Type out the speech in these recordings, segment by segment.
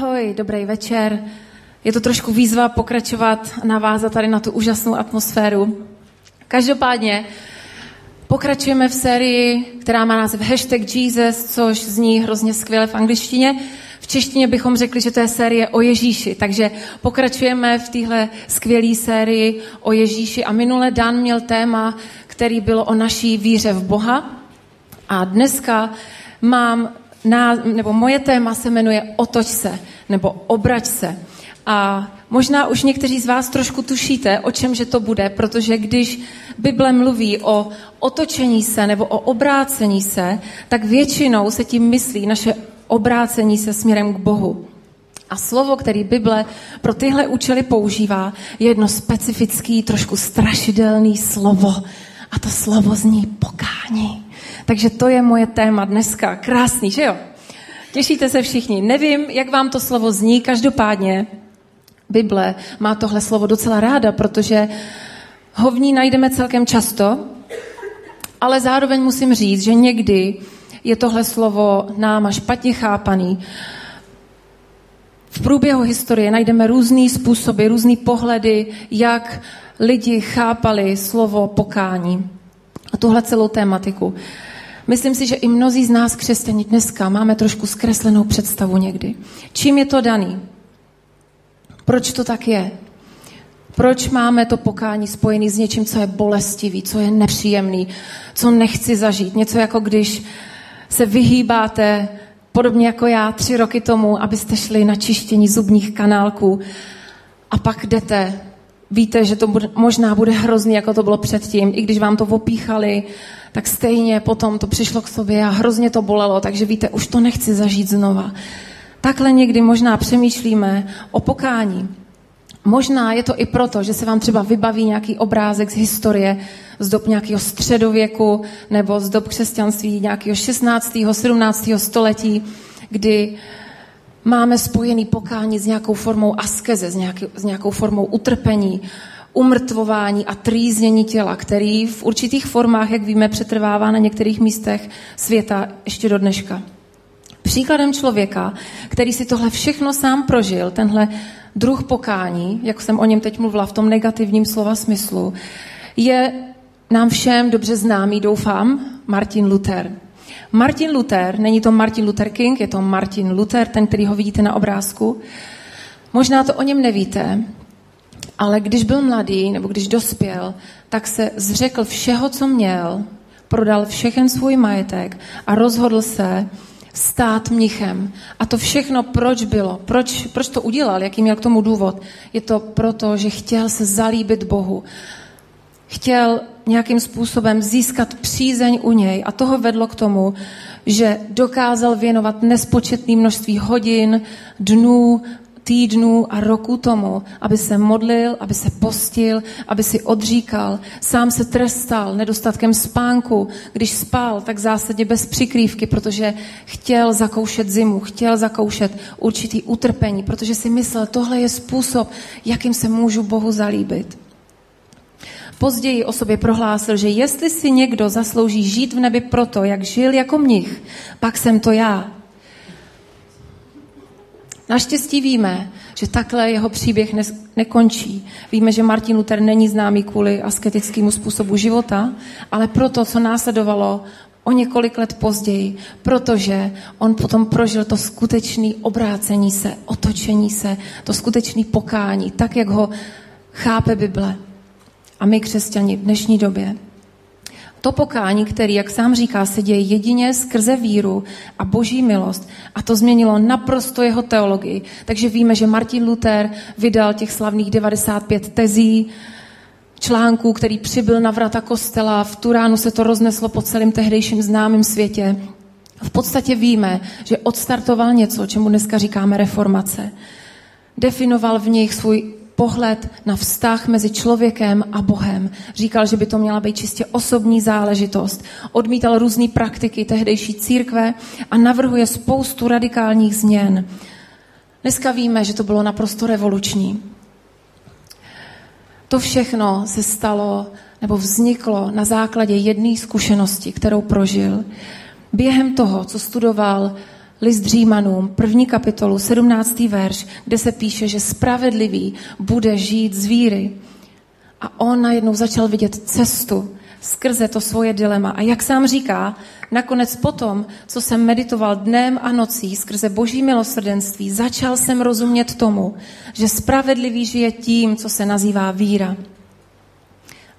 Ahoj, dobrý večer. Je to trošku výzva pokračovat navázat tady na tu úžasnou atmosféru. Každopádně pokračujeme v sérii, která má název Hashtag Jesus, což zní hrozně skvěle v angličtině. V češtině bychom řekli, že to je série o Ježíši, takže pokračujeme v téhle skvělé sérii o Ježíši. A minule Dan měl téma, který bylo o naší víře v Boha. A dneska mám na, nebo moje téma se jmenuje Otoč se, nebo Obrať se. A možná už někteří z vás trošku tušíte, o čem že to bude, protože když Bible mluví o otočení se nebo o obrácení se, tak většinou se tím myslí naše obrácení se směrem k Bohu. A slovo, který Bible pro tyhle účely používá, je jedno specifický, trošku strašidelný slovo. A to slovo zní pokání. Takže to je moje téma dneska. Krásný, že jo? Těšíte se všichni. Nevím, jak vám to slovo zní, každopádně Bible má tohle slovo docela ráda, protože ho v ní najdeme celkem často, ale zároveň musím říct, že někdy je tohle slovo náma špatně chápaný. V průběhu historie najdeme různé způsoby, různé pohledy, jak lidi chápali slovo pokání a tuhle celou tématiku. Myslím si, že i mnozí z nás křesťani dneska máme trošku zkreslenou představu někdy. Čím je to daný? Proč to tak je? Proč máme to pokání spojené s něčím, co je bolestivý, co je nepříjemný, co nechci zažít? Něco jako když se vyhýbáte, podobně jako já tři roky tomu, abyste šli na čištění zubních kanálků a pak jdete. Víte, že to bude, možná bude hrozný, jako to bylo předtím, i když vám to opíchali, tak stejně potom to přišlo k sobě a hrozně to bolelo, takže víte, už to nechci zažít znova. Takhle někdy možná přemýšlíme o pokání. Možná je to i proto, že se vám třeba vybaví nějaký obrázek z historie, z dob nějakého středověku nebo z dob křesťanství nějakého 16. 17. století, kdy máme spojený pokání s nějakou formou askeze, s, nějaký, s nějakou formou utrpení, umrtvování a trýznění těla, který v určitých formách, jak víme, přetrvává na některých místech světa ještě do dneška. Příkladem člověka, který si tohle všechno sám prožil, tenhle druh pokání, jak jsem o něm teď mluvila v tom negativním slova smyslu, je nám všem dobře známý, doufám, Martin Luther. Martin Luther, není to Martin Luther King, je to Martin Luther, ten, který ho vidíte na obrázku. Možná to o něm nevíte, ale když byl mladý, nebo když dospěl, tak se zřekl všeho, co měl, prodal všechen svůj majetek a rozhodl se stát mnichem. A to všechno proč bylo? Proč, proč to udělal? Jaký měl k tomu důvod? Je to proto, že chtěl se zalíbit Bohu. Chtěl nějakým způsobem získat přízeň u něj a toho vedlo k tomu, že dokázal věnovat nespočetné množství hodin, dnů, týdnů a roků tomu, aby se modlil, aby se postil, aby si odříkal. Sám se trestal nedostatkem spánku. Když spal, tak v zásadě bez přikrývky, protože chtěl zakoušet zimu, chtěl zakoušet určitý utrpení, protože si myslel, tohle je způsob, jakým se můžu Bohu zalíbit. Později o sobě prohlásil, že jestli si někdo zaslouží žít v nebi proto, jak žil jako mnich, pak jsem to já. Naštěstí víme, že takhle jeho příběh ne- nekončí. Víme, že Martin Luther není známý kvůli asketickému způsobu života, ale proto, co následovalo o několik let později, protože on potom prožil to skutečné obrácení se, otočení se, to skutečné pokání, tak, jak ho chápe Bible. A my, křesťani, v dnešní době to pokání, který, jak sám říká, se děje jedině skrze víru a boží milost. A to změnilo naprosto jeho teologii. Takže víme, že Martin Luther vydal těch slavných 95 tezí, článků, který přibyl na vrata kostela. V Turánu se to rozneslo po celém tehdejším známém světě. V podstatě víme, že odstartoval něco, čemu dneska říkáme reformace. Definoval v nich svůj pohled na vztah mezi člověkem a Bohem. Říkal, že by to měla být čistě osobní záležitost. Odmítal různé praktiky tehdejší církve a navrhuje spoustu radikálních změn. Dneska víme, že to bylo naprosto revoluční. To všechno se stalo nebo vzniklo na základě jedné zkušenosti, kterou prožil. Během toho, co studoval list Římanům, první kapitolu, 17. verš, kde se píše, že spravedlivý bude žít z víry. A on najednou začal vidět cestu skrze to svoje dilema. A jak sám říká, nakonec potom, co jsem meditoval dnem a nocí skrze boží milosrdenství, začal jsem rozumět tomu, že spravedlivý žije tím, co se nazývá víra.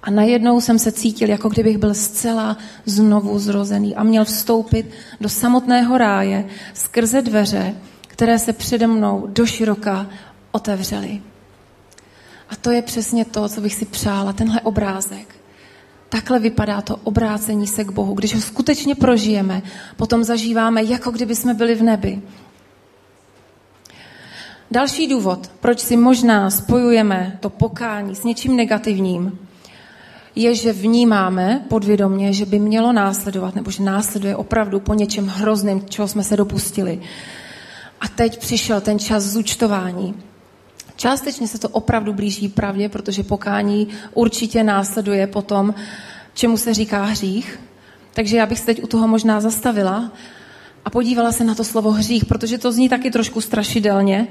A najednou jsem se cítil, jako kdybych byl zcela znovu zrozený a měl vstoupit do samotného ráje skrze dveře, které se přede mnou do široka otevřely. A to je přesně to, co bych si přála, tenhle obrázek. Takhle vypadá to obrácení se k Bohu. Když ho skutečně prožijeme, potom zažíváme, jako kdyby jsme byli v nebi. Další důvod, proč si možná spojujeme to pokání s něčím negativním, je, že vnímáme podvědomě, že by mělo následovat, nebo že následuje opravdu po něčem hrozném, čeho jsme se dopustili. A teď přišel ten čas zúčtování. Částečně se to opravdu blíží pravdě, protože pokání určitě následuje potom, čemu se říká hřích. Takže já bych se teď u toho možná zastavila a podívala se na to slovo hřích, protože to zní taky trošku strašidelně.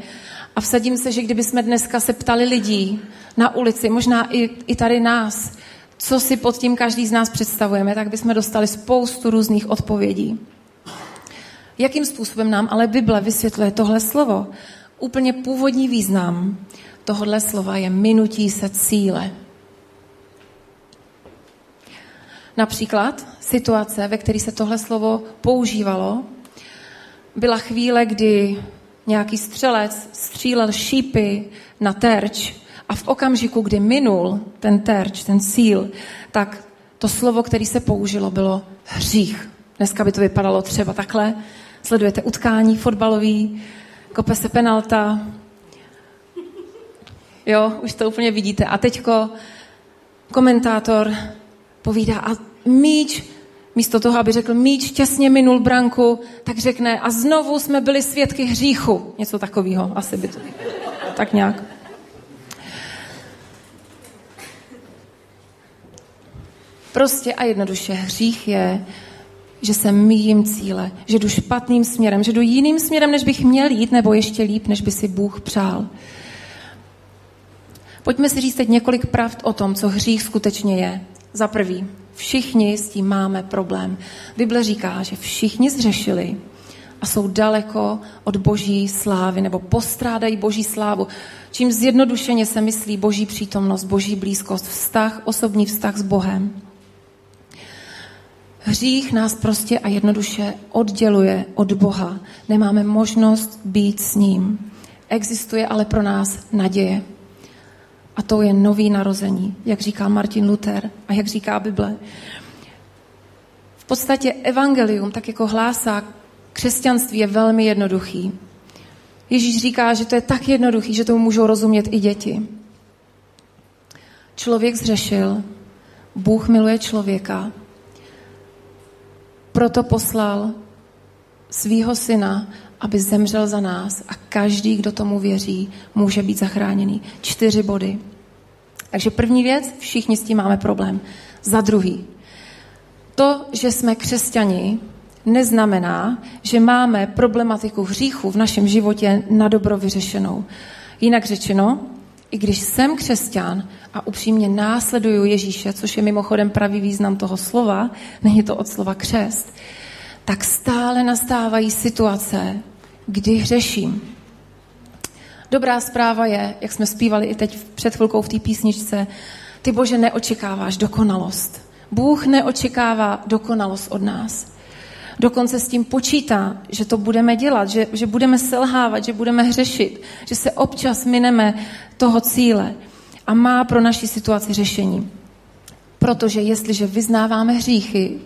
A vsadím se, že kdyby jsme dneska se ptali lidí na ulici, možná i, i tady nás, co si pod tím každý z nás představujeme, tak bychom dostali spoustu různých odpovědí. Jakým způsobem nám ale Bible vysvětluje tohle slovo? Úplně původní význam tohohle slova je minutí se cíle. Například situace, ve které se tohle slovo používalo, byla chvíle, kdy nějaký střelec střílel šípy na terč a v okamžiku, kdy minul ten terč, ten cíl, tak to slovo, které se použilo, bylo hřích. Dneska by to vypadalo třeba takhle. Sledujete utkání fotbalový, kope se penalta. Jo, už to úplně vidíte. A teďko komentátor povídá a míč, místo toho, aby řekl míč těsně minul branku, tak řekne a znovu jsme byli svědky hříchu. Něco takového, asi by to tak nějak. Prostě a jednoduše hřích je, že se míjím cíle, že jdu špatným směrem, že jdu jiným směrem, než bych měl jít, nebo ještě líp, než by si Bůh přál. Pojďme si říct teď několik pravd o tom, co hřích skutečně je. Za prvý, všichni s tím máme problém. Bible říká, že všichni zřešili a jsou daleko od boží slávy, nebo postrádají boží slávu. Čím zjednodušeně se myslí boží přítomnost, boží blízkost, vztah, osobní vztah s Bohem. Hřích nás prostě a jednoduše odděluje od Boha. Nemáme možnost být s ním. Existuje ale pro nás naděje. A to je nový narození, jak říká Martin Luther a jak říká Bible. V podstatě evangelium, tak jako hlásá křesťanství, je velmi jednoduchý. Ježíš říká, že to je tak jednoduchý, že tomu můžou rozumět i děti. Člověk zřešil, Bůh miluje člověka proto poslal svýho syna, aby zemřel za nás a každý, kdo tomu věří, může být zachráněný. Čtyři body. Takže první věc, všichni s tím máme problém. Za druhý, to, že jsme křesťani, neznamená, že máme problematiku hříchu v našem životě na dobro vyřešenou. Jinak řečeno, i když jsem křesťan a upřímně následuju Ježíše, což je mimochodem pravý význam toho slova, není to od slova křest, tak stále nastávají situace, kdy hřeším. Dobrá zpráva je, jak jsme zpívali i teď před chvilkou v té písničce, ty Bože neočekáváš dokonalost. Bůh neočekává dokonalost od nás. Dokonce s tím počítá, že to budeme dělat, že, že budeme selhávat, že budeme hřešit, že se občas mineme toho cíle a má pro naši situaci řešení. Protože jestliže vyznáváme hříchy,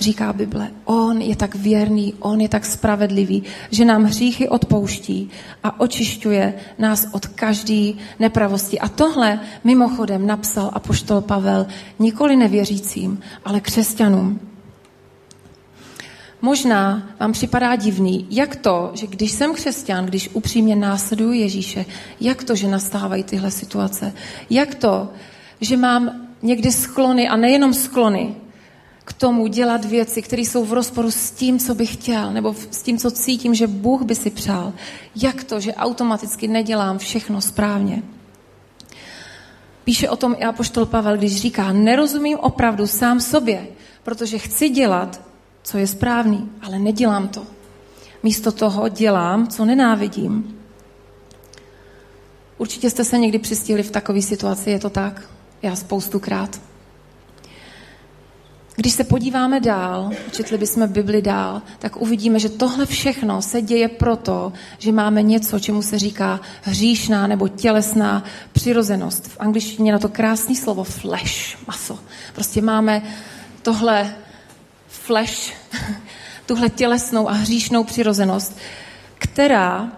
říká Bible, on je tak věrný, on je tak spravedlivý, že nám hříchy odpouští a očišťuje nás od každé nepravosti. A tohle mimochodem napsal apoštol Pavel nikoli nevěřícím, ale křesťanům. Možná vám připadá divný, jak to, že když jsem křesťan, když upřímně následuju Ježíše, jak to, že nastávají tyhle situace, jak to, že mám někdy sklony a nejenom sklony k tomu dělat věci, které jsou v rozporu s tím, co bych chtěl, nebo s tím, co cítím, že Bůh by si přál. Jak to, že automaticky nedělám všechno správně? Píše o tom i apoštol Pavel, když říká, nerozumím opravdu sám sobě, protože chci dělat, co je správný, ale nedělám to. Místo toho dělám, co nenávidím. Určitě jste se někdy přistihli v takové situaci, je to tak? Já spoustukrát. Když se podíváme dál, četli bychom Bibli dál, tak uvidíme, že tohle všechno se děje proto, že máme něco, čemu se říká hříšná nebo tělesná přirozenost. V angličtině na to krásné slovo flesh, maso. Prostě máme tohle flesh, tuhle tělesnou a hříšnou přirozenost, která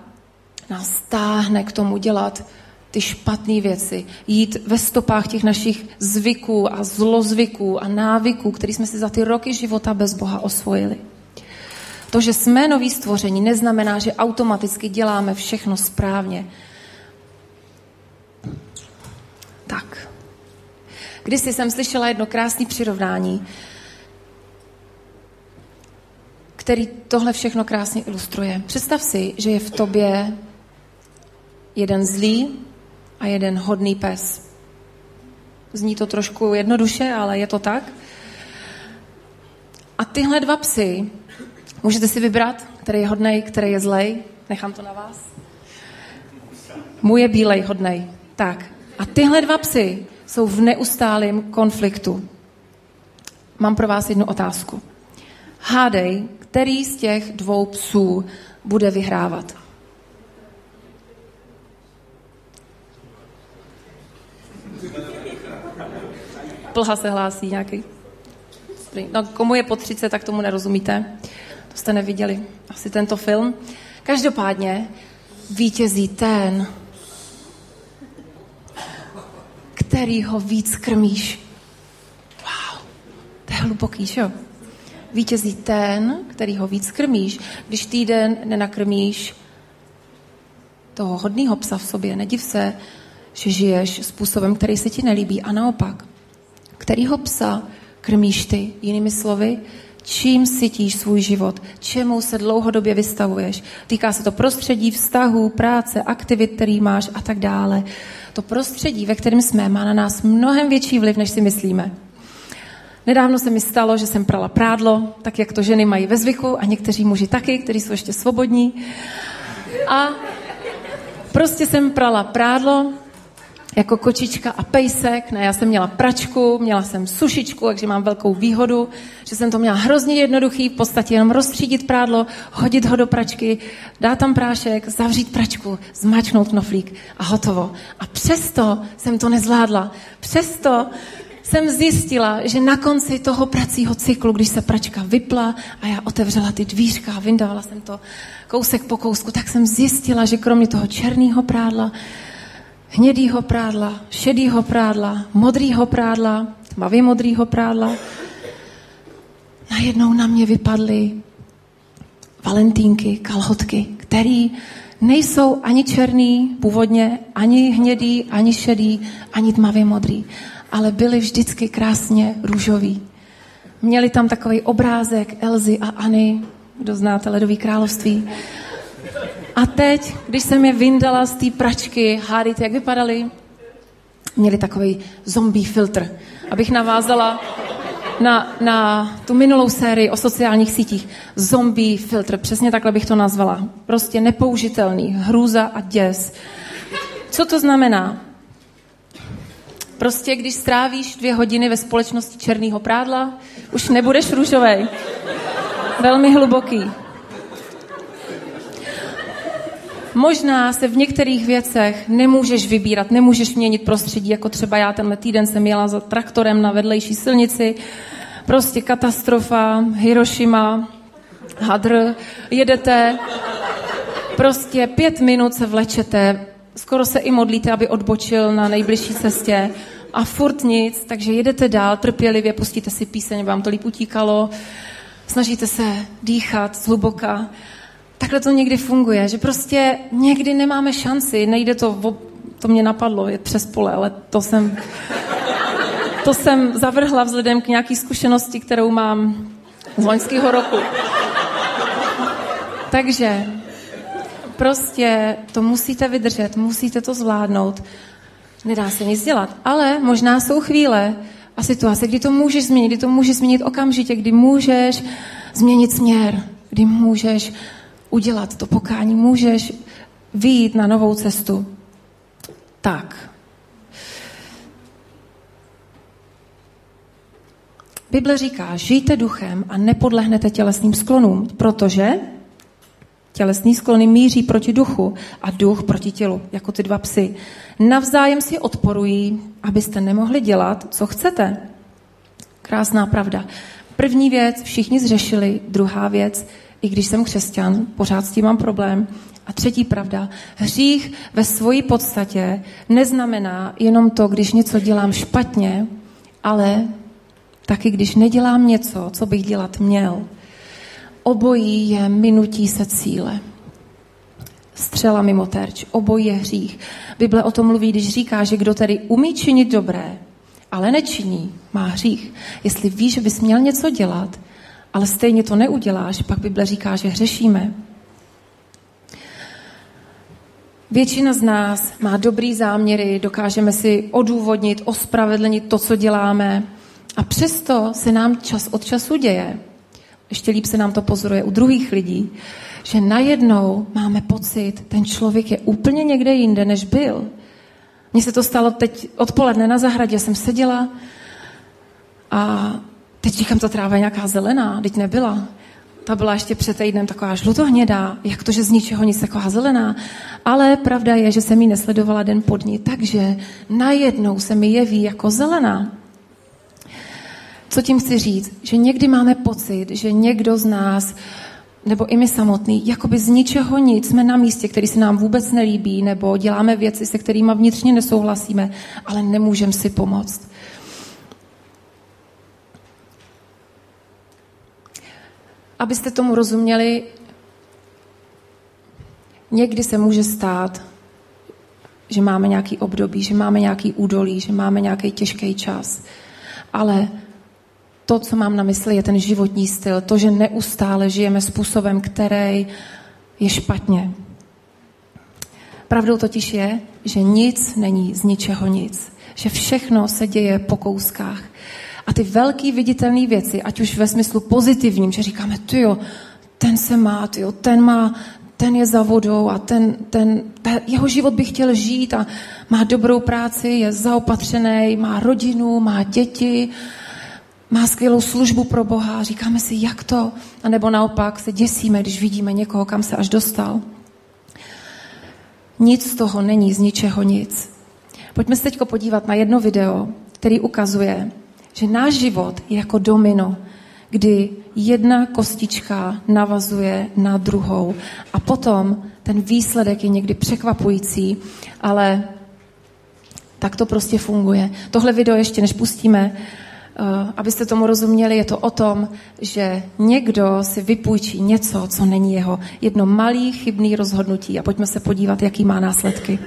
nás táhne k tomu dělat ty špatné věci, jít ve stopách těch našich zvyků a zlozvyků a návyků, které jsme si za ty roky života bez Boha osvojili. To, že jsme nový stvoření, neznamená, že automaticky děláme všechno správně. Tak. Když jsem slyšela jedno krásné přirovnání, který tohle všechno krásně ilustruje. Představ si, že je v tobě jeden zlý a jeden hodný pes. Zní to trošku jednoduše, ale je to tak. A tyhle dva psy, můžete si vybrat, který je hodnej, který je zlej. Nechám to na vás. Můj je bílej, hodnej. Tak. A tyhle dva psy jsou v neustálém konfliktu. Mám pro vás jednu otázku. Hádej, který z těch dvou psů bude vyhrávat. Plha se hlásí nějaký. No, komu je po 30, tak tomu nerozumíte. To jste neviděli. Asi tento film. Každopádně vítězí ten, který ho víc krmíš. Wow, to je hluboký, že jo? Vítězí ten, který ho víc krmíš. Když týden nenakrmíš toho hodného psa v sobě, nediv se, že žiješ způsobem, který se ti nelíbí. A naopak, kterýho psa krmíš ty? Jinými slovy, čím sytíš svůj život, čemu se dlouhodobě vystavuješ. Týká se to prostředí, vztahů, práce, aktivit, který máš a tak dále. To prostředí, ve kterém jsme, má na nás mnohem větší vliv, než si myslíme. Nedávno se mi stalo, že jsem prala prádlo, tak jak to ženy mají ve zvyku a někteří muži taky, kteří jsou ještě svobodní. A prostě jsem prala prádlo jako kočička a pejsek. Ne, já jsem měla pračku, měla jsem sušičku, takže mám velkou výhodu, že jsem to měla hrozně jednoduchý, v podstatě jenom rozstřídit prádlo, hodit ho do pračky, dát tam prášek, zavřít pračku, zmáčknout knoflík a hotovo. A přesto jsem to nezvládla. Přesto jsem zjistila, že na konci toho pracího cyklu, když se pračka vypla a já otevřela ty dvířka a vyndávala jsem to kousek po kousku, tak jsem zjistila, že kromě toho černého prádla hnědýho prádla, šedýho prádla, modrýho prádla, tmavě modrýho prádla. Najednou na mě vypadly valentínky, kalhotky, které nejsou ani černý původně, ani hnědý, ani šedý, ani tmavě modrý, ale byly vždycky krásně růžový. Měli tam takový obrázek Elzy aAny, kdo znáte Ledový království. A teď, když jsem je vyndala z té pračky, hádejte, jak vypadaly? Měli takový zombie filtr. Abych navázala na, na tu minulou sérii o sociálních sítích. Zombie filtr, přesně takhle bych to nazvala. Prostě nepoužitelný, hrůza a děs. Co to znamená? Prostě když strávíš dvě hodiny ve společnosti černého prádla, už nebudeš růžovej. Velmi hluboký. Možná se v některých věcech nemůžeš vybírat, nemůžeš měnit prostředí, jako třeba já tenhle týden jsem jela za traktorem na vedlejší silnici, prostě katastrofa, Hiroshima, hadr, jedete, prostě pět minut se vlečete, skoro se i modlíte, aby odbočil na nejbližší cestě. A furt nic, takže jedete dál trpělivě, pustíte si píseň, vám to líp utíkalo, snažíte se dýchat zhluboka takhle to někdy funguje, že prostě někdy nemáme šanci, nejde to, to mě napadlo, je přes pole, ale to jsem... To jsem zavrhla vzhledem k nějaký zkušenosti, kterou mám z loňského roku. Takže prostě to musíte vydržet, musíte to zvládnout. Nedá se nic dělat. Ale možná jsou chvíle a situace, kdy to můžeš změnit, kdy to můžeš změnit okamžitě, kdy můžeš změnit směr, kdy můžeš udělat to pokání, můžeš vyjít na novou cestu. Tak. Bible říká, žijte duchem a nepodlehnete tělesným sklonům, protože tělesný sklony míří proti duchu a duch proti tělu, jako ty dva psy. Navzájem si odporují, abyste nemohli dělat, co chcete. Krásná pravda. První věc, všichni zřešili, druhá věc, i když jsem křesťan, pořád s tím mám problém. A třetí pravda, hřích ve své podstatě neznamená jenom to, když něco dělám špatně, ale taky když nedělám něco, co bych dělat měl. Obojí je minutí se cíle. Střela mimo terč, obojí je hřích. Bible o tom mluví, když říká, že kdo tedy umí činit dobré, ale nečiní, má hřích. Jestli víš, že bys měl něco dělat, ale stejně to neuděláš, pak Bible říká, že hřešíme. Většina z nás má dobrý záměry, dokážeme si odůvodnit, ospravedlnit to, co děláme, a přesto se nám čas od času děje, ještě líp se nám to pozoruje u druhých lidí, že najednou máme pocit, ten člověk je úplně někde jinde, než byl. Mně se to stalo teď odpoledne na zahradě, jsem seděla a teď říkám, ta tráva je nějaká zelená, teď nebyla. Ta byla ještě před týdnem taková žlutohnědá, jak to, že z ničeho nic taková zelená. Ale pravda je, že jsem ji nesledovala den pod ní, takže najednou se mi jeví jako zelená. Co tím chci říct? Že někdy máme pocit, že někdo z nás nebo i my samotný, jakoby z ničeho nic jsme na místě, který se nám vůbec nelíbí, nebo děláme věci, se kterými vnitřně nesouhlasíme, ale nemůžeme si pomoct. Abyste tomu rozuměli, někdy se může stát, že máme nějaký období, že máme nějaký údolí, že máme nějaký těžký čas. Ale to, co mám na mysli, je ten životní styl. To, že neustále žijeme způsobem, který je špatně. Pravdou totiž je, že nic není z ničeho nic. Že všechno se děje po kouskách. A ty velký viditelné věci, ať už ve smyslu pozitivním, že říkáme, ty jo, ten se má, ty jo, ten má, ten je za vodou a ten, ten, ten, jeho život by chtěl žít a má dobrou práci, je zaopatřený, má rodinu, má děti, má skvělou službu pro Boha, říkáme si, jak to, a nebo naopak se děsíme, když vidíme někoho, kam se až dostal. Nic z toho není z ničeho nic. Pojďme se teď podívat na jedno video, který ukazuje, že náš život je jako domino, kdy jedna kostička navazuje na druhou a potom ten výsledek je někdy překvapující, ale tak to prostě funguje. Tohle video ještě než pustíme, abyste tomu rozuměli, je to o tom, že někdo si vypůjčí něco, co není jeho. Jedno malý chybný rozhodnutí a pojďme se podívat, jaký má následky.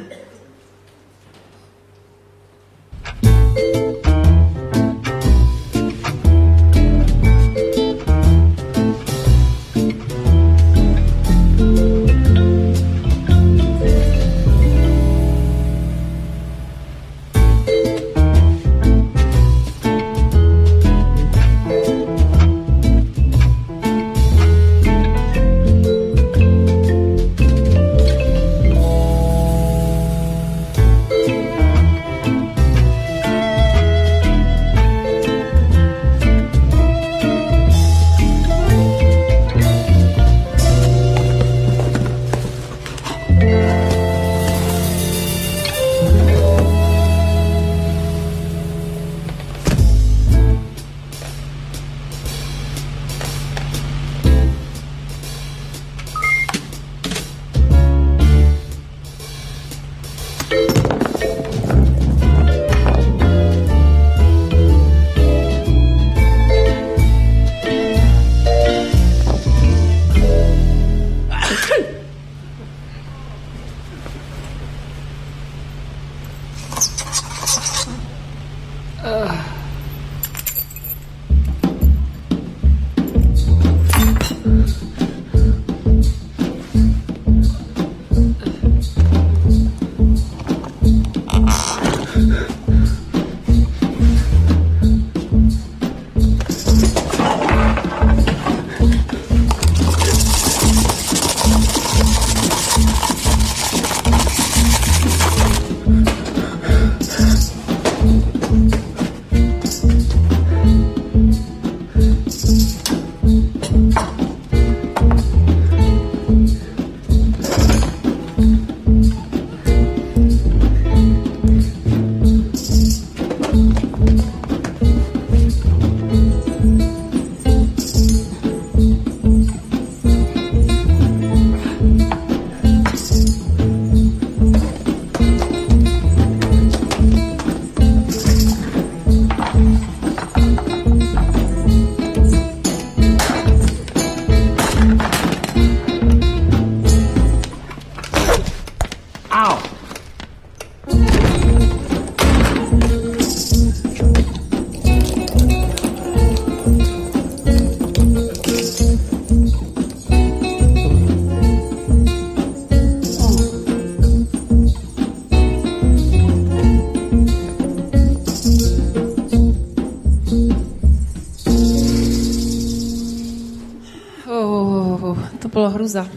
Hruza.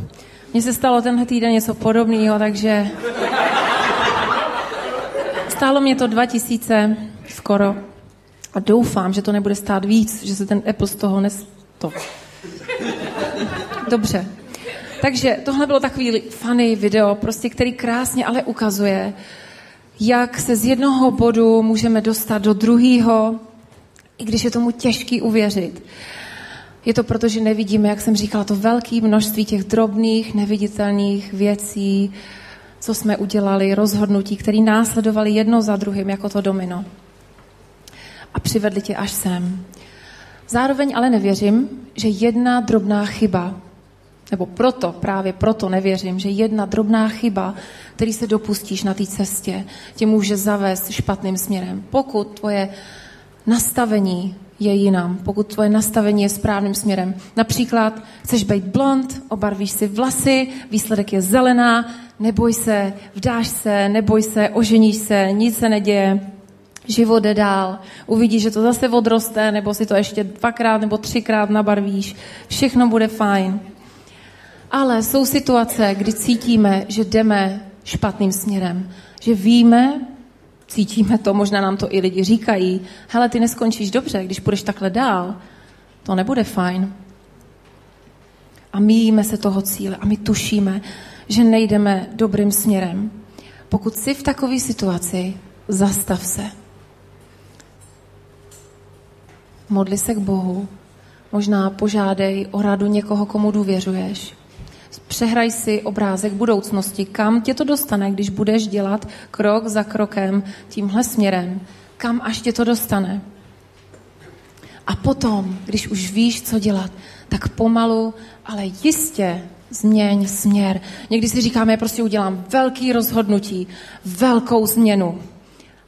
Mně se stalo tenhle týden něco podobného, takže stálo mě to 2000 skoro a doufám, že to nebude stát víc, že se ten Apple z toho nes... To. Dobře. Takže tohle bylo takový funny video, prostě, který krásně ale ukazuje, jak se z jednoho bodu můžeme dostat do druhého, i když je tomu těžký uvěřit. Je to proto, že nevidíme, jak jsem říkala, to velké množství těch drobných, neviditelných věcí, co jsme udělali, rozhodnutí, které následovali jedno za druhým, jako to domino. A přivedli tě až sem. Zároveň ale nevěřím, že jedna drobná chyba, nebo proto, právě proto nevěřím, že jedna drobná chyba, který se dopustíš na té cestě, tě může zavést špatným směrem. Pokud tvoje nastavení je jinam, pokud tvoje nastavení je správným směrem. Například chceš být blond, obarvíš si vlasy, výsledek je zelená, neboj se, vdáš se, neboj se, oženíš se, nic se neděje, život jde dál, uvidíš, že to zase odroste, nebo si to ještě dvakrát nebo třikrát nabarvíš, všechno bude fajn. Ale jsou situace, kdy cítíme, že jdeme špatným směrem, že víme, cítíme to, možná nám to i lidi říkají, hele, ty neskončíš dobře, když půjdeš takhle dál, to nebude fajn. A míjíme se toho cíle a my tušíme, že nejdeme dobrým směrem. Pokud jsi v takové situaci, zastav se. Modli se k Bohu. Možná požádej o radu někoho, komu důvěřuješ. Přehraj si obrázek budoucnosti, kam tě to dostane, když budeš dělat krok za krokem tímhle směrem. Kam až tě to dostane. A potom, když už víš, co dělat, tak pomalu, ale jistě změň směr. Někdy si říkáme, já prostě udělám velký rozhodnutí, velkou změnu.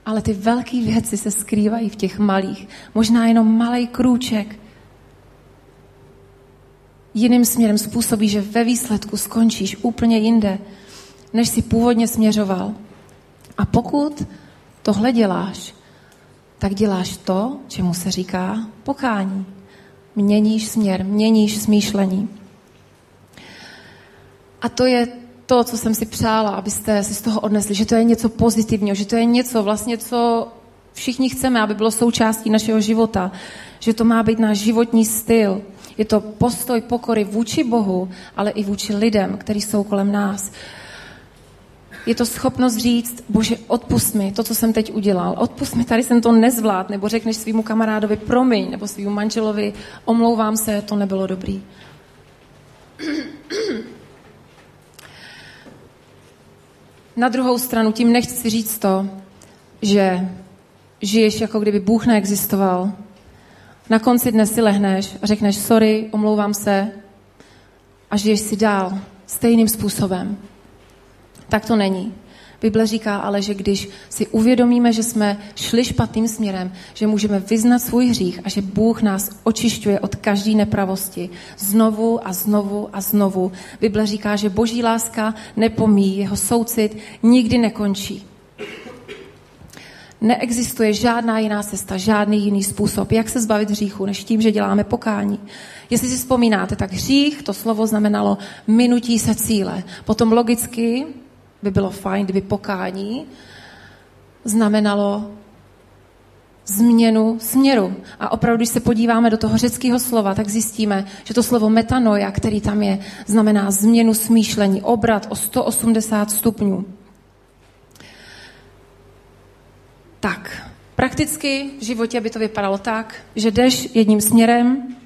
Ale ty velké věci se skrývají v těch malých. Možná jenom malý krůček, jiným směrem způsobí, že ve výsledku skončíš úplně jinde, než si původně směřoval. A pokud tohle děláš, tak děláš to, čemu se říká pokání. Měníš směr, měníš smýšlení. A to je to, co jsem si přála, abyste si z toho odnesli, že to je něco pozitivního, že to je něco vlastně, co všichni chceme, aby bylo součástí našeho života, že to má být náš životní styl, je to postoj pokory vůči Bohu, ale i vůči lidem, kteří jsou kolem nás. Je to schopnost říct, bože, odpust mi to, co jsem teď udělal. Odpust mi, tady jsem to nezvlád. Nebo řekneš svýmu kamarádovi promiň, nebo svýmu manželovi omlouvám se, to nebylo dobrý. Na druhou stranu tím nechci říct to, že žiješ jako kdyby Bůh neexistoval, na konci dne si lehneš a řekneš sorry, omlouvám se a žiješ si dál stejným způsobem. Tak to není. Bible říká ale, že když si uvědomíme, že jsme šli špatným směrem, že můžeme vyznat svůj hřích a že Bůh nás očišťuje od každé nepravosti znovu a znovu a znovu. Bible říká, že boží láska nepomíjí, jeho soucit nikdy nekončí. Neexistuje žádná jiná cesta, žádný jiný způsob, jak se zbavit hříchu, než tím, že děláme pokání. Jestli si vzpomínáte, tak hřích, to slovo znamenalo minutí se cíle. Potom logicky by bylo fajn, kdyby pokání znamenalo změnu směru. A opravdu, když se podíváme do toho řeckého slova, tak zjistíme, že to slovo metanoja, který tam je, znamená změnu smýšlení, obrat o 180 stupňů. Tak, prakticky v životě by to vypadalo tak, že jdeš jedním směrem,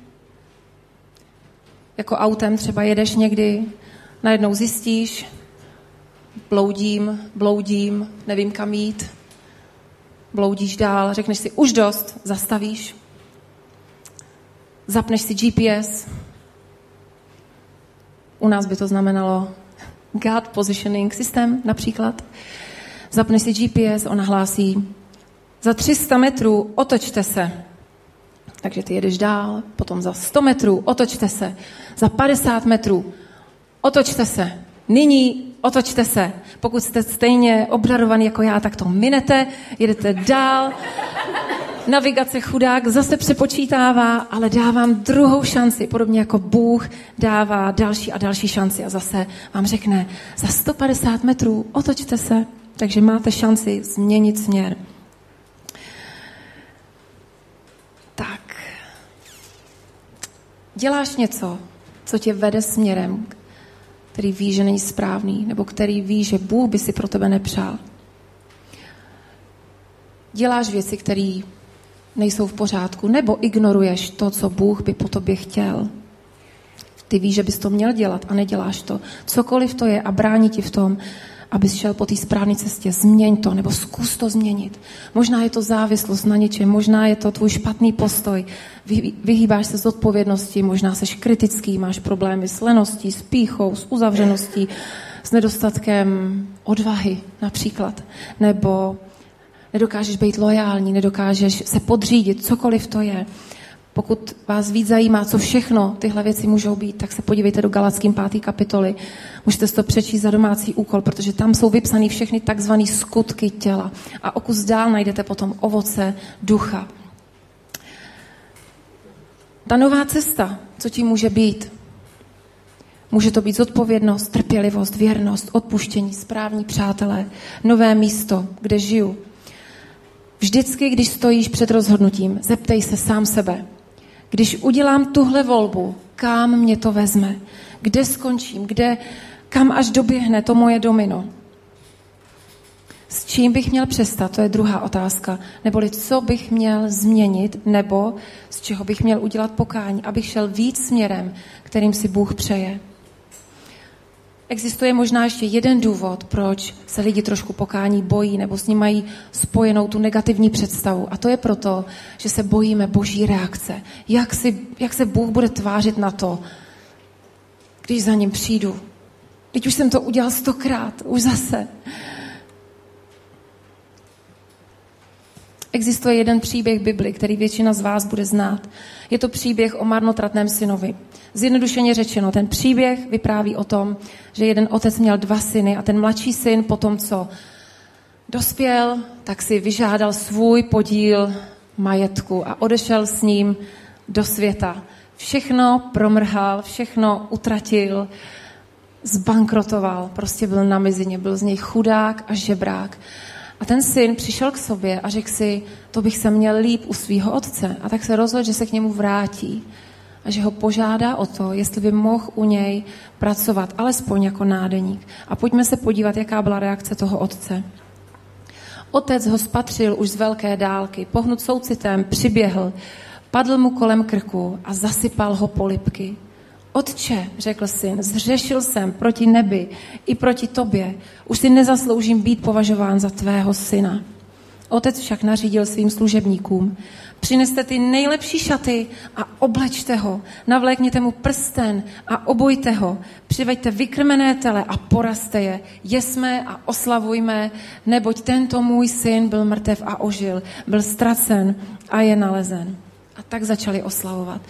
jako autem třeba jedeš někdy, najednou zjistíš, bloudím, bloudím, nevím kam jít, bloudíš dál, řekneš si už dost, zastavíš, zapneš si GPS, u nás by to znamenalo God Positioning System například. Zapneš si GPS, ona hlásí, za 300 metrů otočte se. Takže ty jedeš dál, potom za 100 metrů otočte se, za 50 metrů otočte se. Nyní otočte se. Pokud jste stejně obdarovaný jako já, tak to minete, jedete dál. Navigace chudák zase přepočítává, ale dávám druhou šanci, podobně jako Bůh dává další a další šanci a zase vám řekne, za 150 metrů otočte se, takže máte šanci změnit směr. Tak. Děláš něco, co tě vede směrem, který ví, že není správný, nebo který ví, že Bůh by si pro tebe nepřál. Děláš věci, které nejsou v pořádku, nebo ignoruješ to, co Bůh by po tobě chtěl. Ty víš, že bys to měl dělat a neděláš to. Cokoliv to je a brání ti v tom, abys šel po té správné cestě. Změň to, nebo zkus to změnit. Možná je to závislost na něčem, možná je to tvůj špatný postoj. vyhýbáš se z odpovědnosti, možná seš kritický, máš problémy s leností, s píchou, s uzavřeností, s nedostatkem odvahy například. Nebo nedokážeš být lojální, nedokážeš se podřídit, cokoliv to je. Pokud vás víc zajímá, co všechno tyhle věci můžou být, tak se podívejte do Galackým pátý kapitoly. Můžete si to přečíst za domácí úkol, protože tam jsou vypsané všechny takzvané skutky těla. A o kus dál najdete potom ovoce ducha. Ta nová cesta, co tím může být? Může to být zodpovědnost, trpělivost, věrnost, odpuštění, správní přátelé, nové místo, kde žiju. Vždycky, když stojíš před rozhodnutím, zeptej se sám sebe, když udělám tuhle volbu, kam mě to vezme? Kde skončím? Kde, kam až doběhne to moje domino? S čím bych měl přestat? To je druhá otázka. Neboli co bych měl změnit, nebo z čeho bych měl udělat pokání, abych šel víc směrem, kterým si Bůh přeje. Existuje možná ještě jeden důvod, proč se lidi trošku pokání bojí nebo s ním mají spojenou tu negativní představu. A to je proto, že se bojíme boží reakce. Jak, si, jak se Bůh bude tvářit na to, když za ním přijdu. Teď už jsem to udělal stokrát, už zase. Existuje jeden příběh Bibli, který většina z vás bude znát. Je to příběh o marnotratném synovi. Zjednodušeně řečeno, ten příběh vypráví o tom, že jeden otec měl dva syny a ten mladší syn po tom, co dospěl, tak si vyžádal svůj podíl majetku a odešel s ním do světa. Všechno promrhal, všechno utratil, zbankrotoval, prostě byl na mizině, byl z něj chudák a žebrák. A ten syn přišel k sobě a řekl si, to bych se měl líp u svého otce. A tak se rozhodl, že se k němu vrátí a že ho požádá o to, jestli by mohl u něj pracovat, alespoň jako nádeník. A pojďme se podívat, jaká byla reakce toho otce. Otec ho spatřil už z velké dálky, pohnut soucitem, přiběhl, padl mu kolem krku a zasypal ho polipky. Otče, řekl syn, zřešil jsem proti nebi i proti tobě. Už si nezasloužím být považován za tvého syna. Otec však nařídil svým služebníkům, přineste ty nejlepší šaty a oblečte ho, navlékněte mu prsten a obojte ho, přiveďte vykrmené tele a poraste je, jesme a oslavujme, neboť tento můj syn byl mrtev a ožil, byl ztracen a je nalezen. A tak začali oslavovat.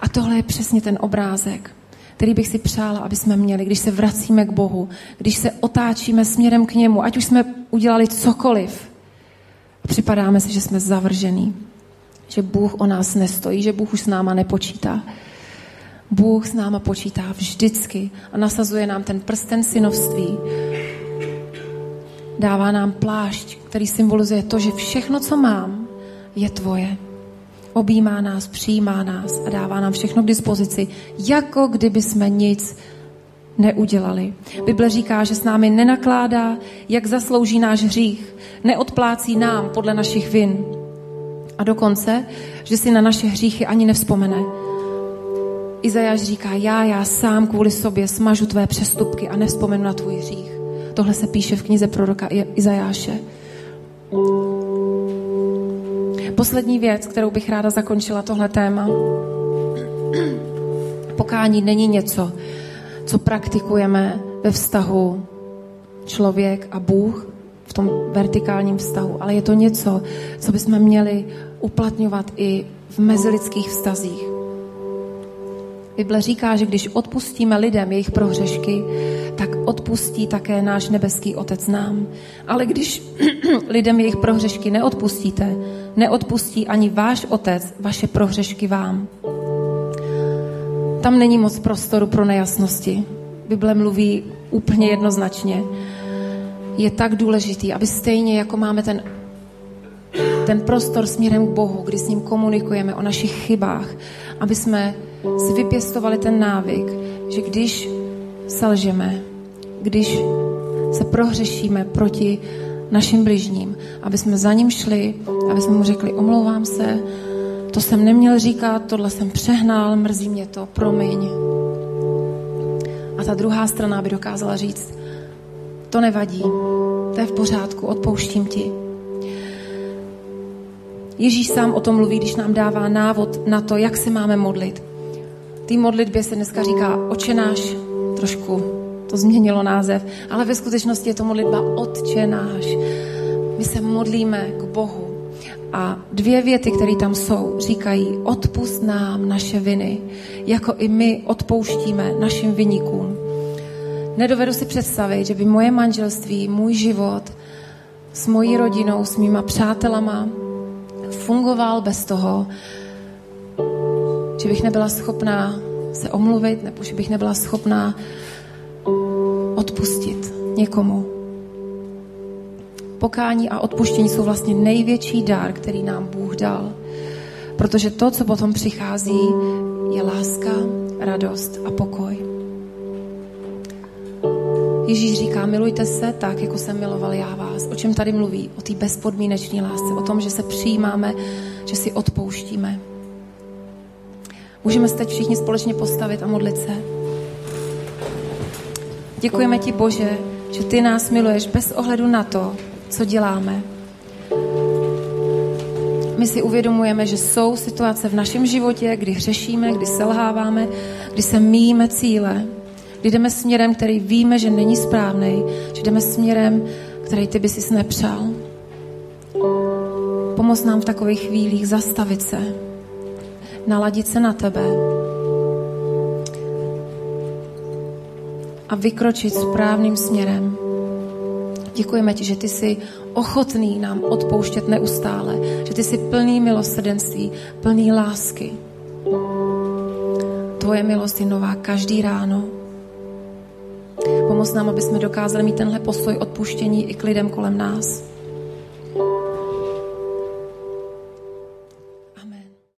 A tohle je přesně ten obrázek, který bych si přála, aby jsme měli, když se vracíme k Bohu, když se otáčíme směrem k němu, ať už jsme udělali cokoliv, připadáme si, že jsme zavržení, že Bůh o nás nestojí, že Bůh už s náma nepočítá. Bůh s náma počítá vždycky a nasazuje nám ten prsten synovství. Dává nám plášť, který symbolizuje to, že všechno, co mám, je tvoje objímá nás, přijímá nás a dává nám všechno k dispozici, jako kdyby jsme nic neudělali. Bible říká, že s námi nenakládá, jak zaslouží náš hřích, neodplácí nám podle našich vin. A dokonce, že si na naše hříchy ani nevzpomene. Izajáš říká, já, já sám kvůli sobě smažu tvé přestupky a nevzpomenu na tvůj hřích. Tohle se píše v knize proroka Izajáše. Poslední věc, kterou bych ráda zakončila tohle téma. Pokání není něco, co praktikujeme ve vztahu člověk a Bůh, v tom vertikálním vztahu, ale je to něco, co bychom měli uplatňovat i v mezilidských vztazích. Bible říká, že když odpustíme lidem jejich prohřešky, tak odpustí také náš nebeský Otec nám. Ale když lidem jejich prohřešky neodpustíte, neodpustí ani váš Otec vaše prohřešky vám. Tam není moc prostoru pro nejasnosti. Bible mluví úplně jednoznačně. Je tak důležitý, aby stejně jako máme ten, ten prostor směrem k Bohu, kdy s ním komunikujeme o našich chybách, aby jsme si vypěstovali ten návyk, že když selžeme, když se prohřešíme proti našim bližním, aby jsme za ním šli, aby jsme mu řekli, omlouvám se, to jsem neměl říkat, tohle jsem přehnal, mrzí mě to, promiň. A ta druhá strana by dokázala říct, to nevadí, to je v pořádku, odpouštím ti. Ježíš sám o tom mluví, když nám dává návod na to, jak se máme modlit. Té modlitbě se dneska říká očenáš, trošku to změnilo název, ale ve skutečnosti je to modlitba Otčenáš. My se modlíme k Bohu. A dvě věty, které tam jsou, říkají, odpust nám naše viny, jako i my odpouštíme našim vynikům. Nedovedu si představit, že by moje manželství, můj život s mojí rodinou, s mýma přátelama fungoval bez toho, že bych nebyla schopná se omluvit, nebo že bych nebyla schopná odpustit někomu. Pokání a odpuštění jsou vlastně největší dar, který nám Bůh dal. Protože to, co potom přichází, je láska, radost a pokoj. Ježíš říká, milujte se tak, jako jsem miloval já vás. O čem tady mluví? O té bezpodmínečné lásce, o tom, že se přijímáme, že si odpouštíme. Můžeme se teď všichni společně postavit a modlit se. Děkujeme ti, Bože, že ty nás miluješ bez ohledu na to, co děláme. My si uvědomujeme, že jsou situace v našem životě, kdy hřešíme, kdy selháváme, kdy se míjíme cíle, kdy jdeme směrem, který víme, že není správný, že jdeme směrem, který ty by si nepřál. Pomoz nám v takových chvílích zastavit se, naladit se na tebe a vykročit správným směrem. Děkujeme ti, že ty jsi ochotný nám odpouštět neustále, že ty jsi plný milosrdenství, plný lásky. Tvoje milost je nová každý ráno. Pomoz nám, aby jsme dokázali mít tenhle postoj odpuštění i k lidem kolem nás.